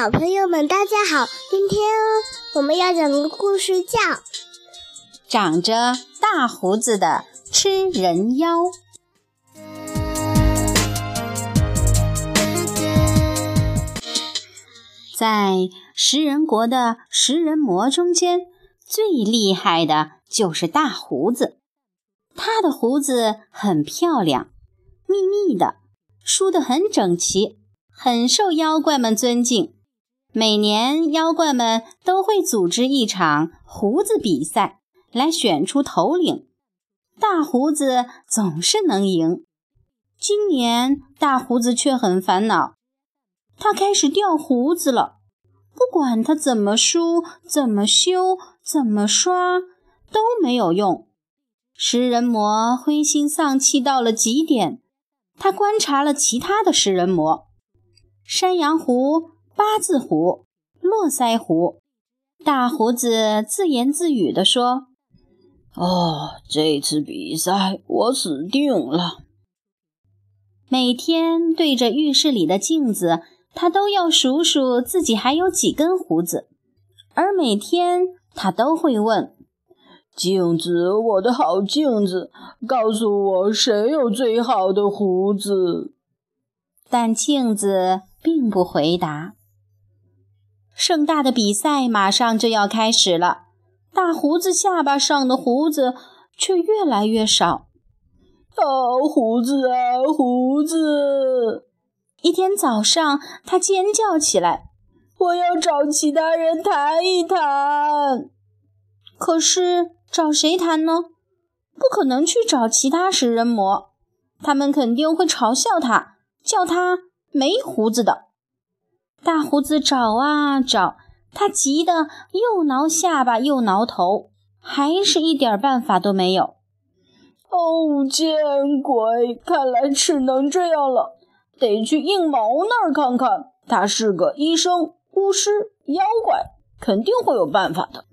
小朋友们，大家好！今天我们要讲的故事叫《长着大胡子的吃人妖》。在食人国的食人魔中间，最厉害的就是大胡子。他的胡子很漂亮，密密的，梳得很整齐。很受妖怪们尊敬，每年妖怪们都会组织一场胡子比赛，来选出头领。大胡子总是能赢。今年大胡子却很烦恼，他开始掉胡子了。不管他怎么梳、怎么修、怎么刷，都没有用。食人魔灰心丧气到了极点，他观察了其他的食人魔。山羊胡、八字胡、络腮胡，大胡子自言自语地说：“哦，这次比赛我死定了。”每天对着浴室里的镜子，他都要数数自己还有几根胡子，而每天他都会问：“镜子，我的好镜子，告诉我谁有最好的胡子。”但镜子。并不回答。盛大的比赛马上就要开始了，大胡子下巴上的胡子却越来越少。啊，胡子啊，胡子！一天早上，他尖叫起来：“我要找其他人谈一谈。”可是找谁谈呢？不可能去找其他食人魔，他们肯定会嘲笑他，叫他。没胡子的大胡子找啊找，他急得又挠下巴又挠头，还是一点办法都没有。哦，见鬼！看来只能这样了，得去硬毛那儿看看。他是个医生、巫师、妖怪，肯定会有办法的。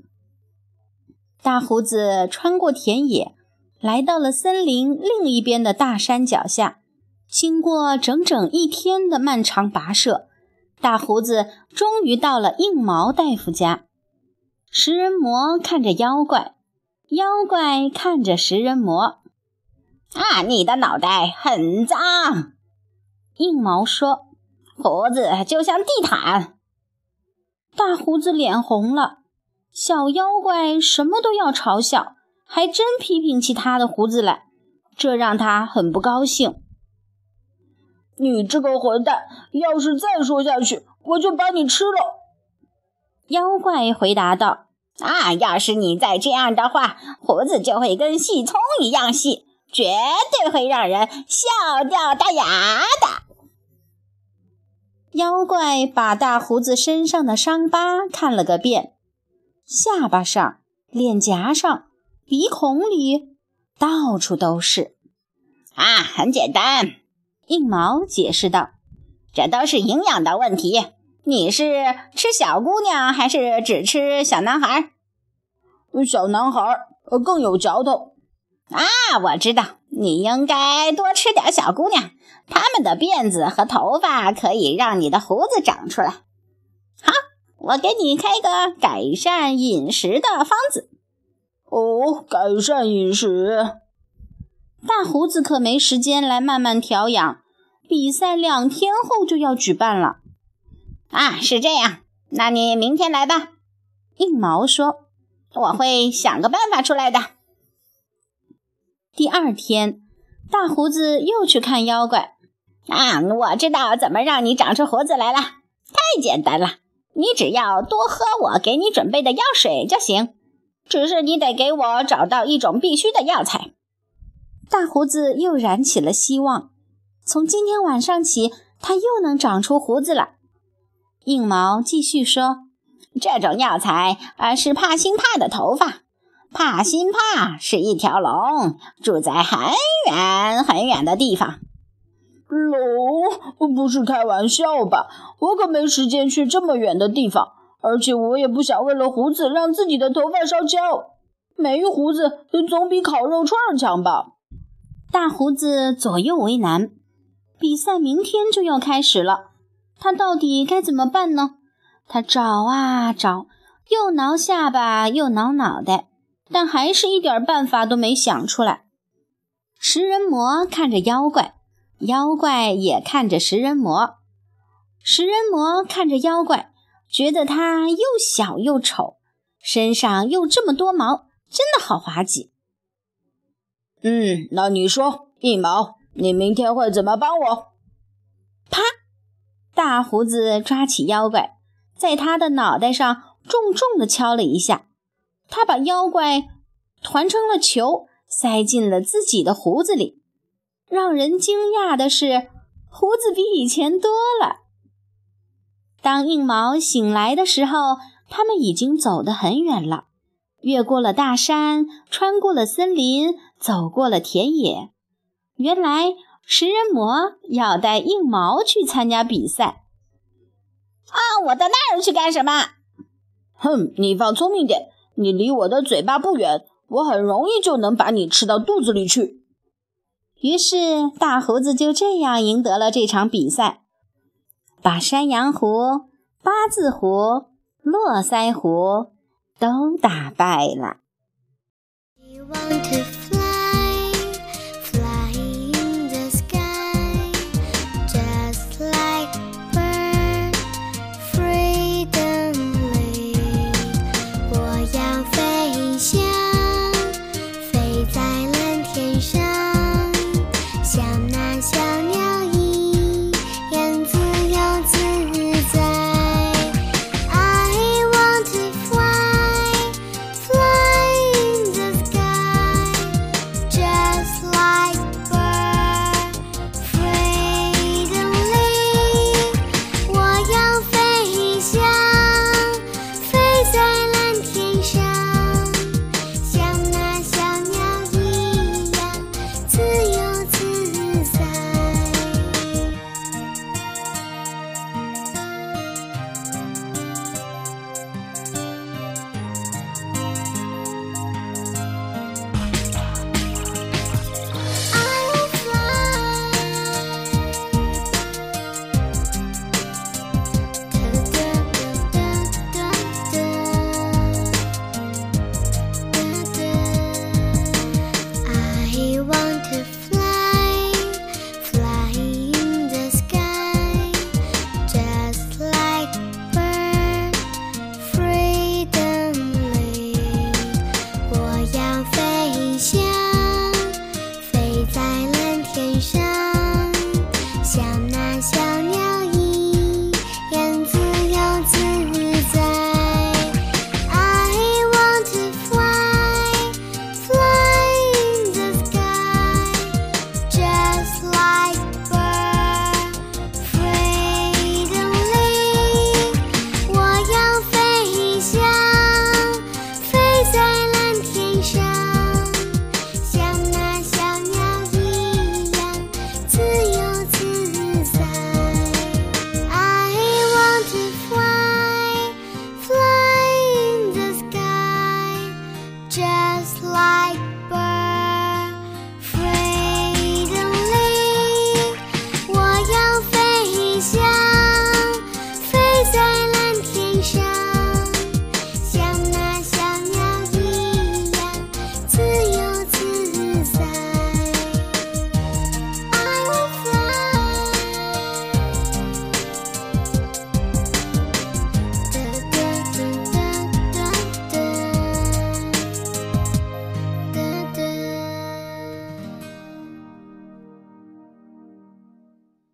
大胡子穿过田野，来到了森林另一边的大山脚下。经过整整一天的漫长跋涉，大胡子终于到了硬毛大夫家。食人魔看着妖怪，妖怪看着食人魔。啊，你的脑袋很脏，硬毛说。胡子就像地毯。大胡子脸红了。小妖怪什么都要嘲笑，还真批评起他的胡子来，这让他很不高兴。你这个混蛋！要是再说下去，我就把你吃了。”妖怪回答道。“啊，要是你再这样的话，胡子就会跟细葱一样细，绝对会让人笑掉大牙的。”妖怪把大胡子身上的伤疤看了个遍，下巴上、脸颊上、鼻孔里，到处都是。啊，很简单。硬毛解释道：“这都是营养的问题。你是吃小姑娘，还是只吃小男孩？小男孩呃更有嚼头。啊，我知道，你应该多吃点小姑娘，她们的辫子和头发可以让你的胡子长出来。好，我给你开个改善饮食的方子。哦，改善饮食。”大胡子可没时间来慢慢调养，比赛两天后就要举办了。啊，是这样，那你明天来吧。硬毛说：“我会想个办法出来的。”第二天，大胡子又去看妖怪。啊，我知道怎么让你长出胡子来了，太简单了，你只要多喝我给你准备的药水就行。只是你得给我找到一种必须的药材。大胡子又燃起了希望，从今天晚上起，他又能长出胡子了。硬毛继续说：“这种药材啊，是帕辛帕的头发。帕辛帕是一条龙，住在很远很远的地方。龙？不是开玩笑吧？我可没时间去这么远的地方，而且我也不想为了胡子让自己的头发烧焦。没胡子总比烤肉串强吧？”大胡子左右为难，比赛明天就要开始了，他到底该怎么办呢？他找啊找，又挠下巴，又挠脑袋，但还是一点办法都没想出来。食人魔看着妖怪，妖怪也看着食人魔。食人魔看着妖怪，觉得他又小又丑，身上又这么多毛，真的好滑稽。嗯，那你说，一毛，你明天会怎么帮我？啪！大胡子抓起妖怪，在他的脑袋上重重地敲了一下。他把妖怪团成了球，塞进了自己的胡子里。让人惊讶的是，胡子比以前多了。当硬毛醒来的时候，他们已经走得很远了，越过了大山，穿过了森林，走过了田野。原来食人魔要带硬毛去参加比赛。啊，我到那儿去干什么？哼，你放聪明点，你离我的嘴巴不远，我很容易就能把你吃到肚子里去。于是大胡子就这样赢得了这场比赛。把山羊胡、八字胡、络腮胡都打败了。